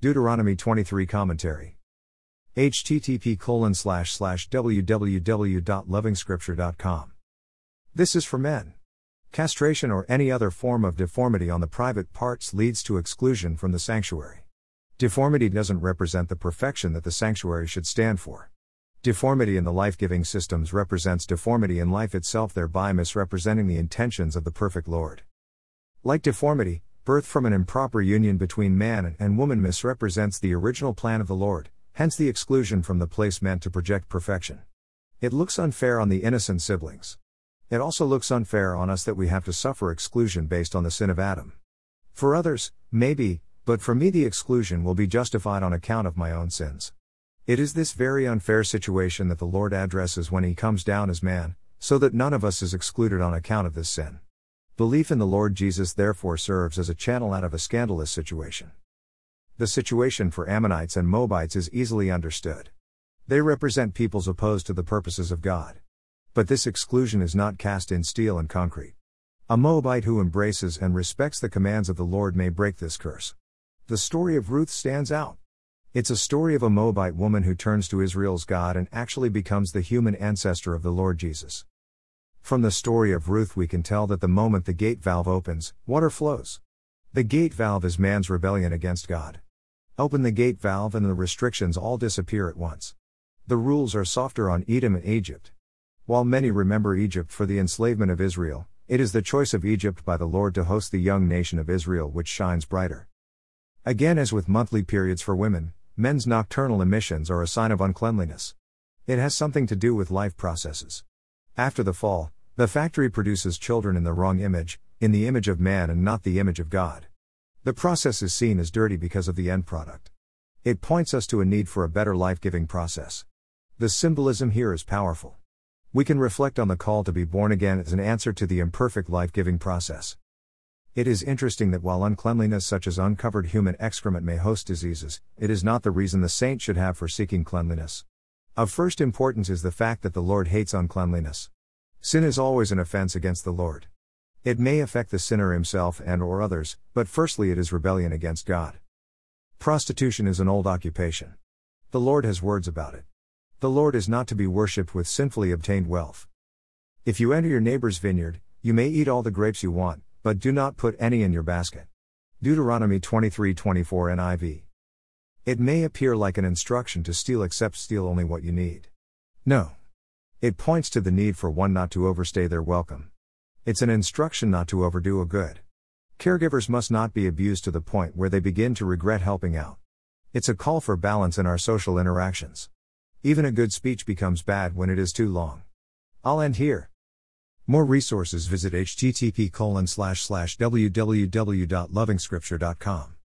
Deuteronomy 23 Commentary. http colon slash slash www.lovingscripture.com. This is for men. Castration or any other form of deformity on the private parts leads to exclusion from the sanctuary. Deformity doesn't represent the perfection that the sanctuary should stand for. Deformity in the life giving systems represents deformity in life itself, thereby misrepresenting the intentions of the perfect Lord. Like deformity, birth from an improper union between man and woman misrepresents the original plan of the Lord, hence the exclusion from the place meant to project perfection. It looks unfair on the innocent siblings. It also looks unfair on us that we have to suffer exclusion based on the sin of Adam. For others, maybe, but for me the exclusion will be justified on account of my own sins. It is this very unfair situation that the Lord addresses when he comes down as man, so that none of us is excluded on account of this sin. Belief in the Lord Jesus therefore serves as a channel out of a scandalous situation. The situation for Ammonites and Moabites is easily understood. They represent peoples opposed to the purposes of God. But this exclusion is not cast in steel and concrete. A Moabite who embraces and respects the commands of the Lord may break this curse. The story of Ruth stands out. It's a story of a Moabite woman who turns to Israel's God and actually becomes the human ancestor of the Lord Jesus. From the story of Ruth, we can tell that the moment the gate valve opens, water flows. The gate valve is man's rebellion against God. Open the gate valve and the restrictions all disappear at once. The rules are softer on Edom and Egypt. While many remember Egypt for the enslavement of Israel, it is the choice of Egypt by the Lord to host the young nation of Israel which shines brighter. Again, as with monthly periods for women, men's nocturnal emissions are a sign of uncleanliness. It has something to do with life processes. After the fall, the factory produces children in the wrong image, in the image of man and not the image of God. The process is seen as dirty because of the end product. It points us to a need for a better life giving process. The symbolism here is powerful. We can reflect on the call to be born again as an answer to the imperfect life giving process. It is interesting that while uncleanliness such as uncovered human excrement may host diseases, it is not the reason the saint should have for seeking cleanliness. Of first importance is the fact that the Lord hates uncleanliness. Sin is always an offense against the Lord. It may affect the sinner himself and or others, but firstly it is rebellion against God. Prostitution is an old occupation. The Lord has words about it. The Lord is not to be worshipped with sinfully obtained wealth. If you enter your neighbor's vineyard, you may eat all the grapes you want, but do not put any in your basket. Deuteronomy 23:24 NIV. It may appear like an instruction to steal except steal only what you need. No. It points to the need for one not to overstay their welcome. It's an instruction not to overdo a good. Caregivers must not be abused to the point where they begin to regret helping out. It's a call for balance in our social interactions. Even a good speech becomes bad when it is too long. I'll end here. More resources visit http www.lovingscripture.com.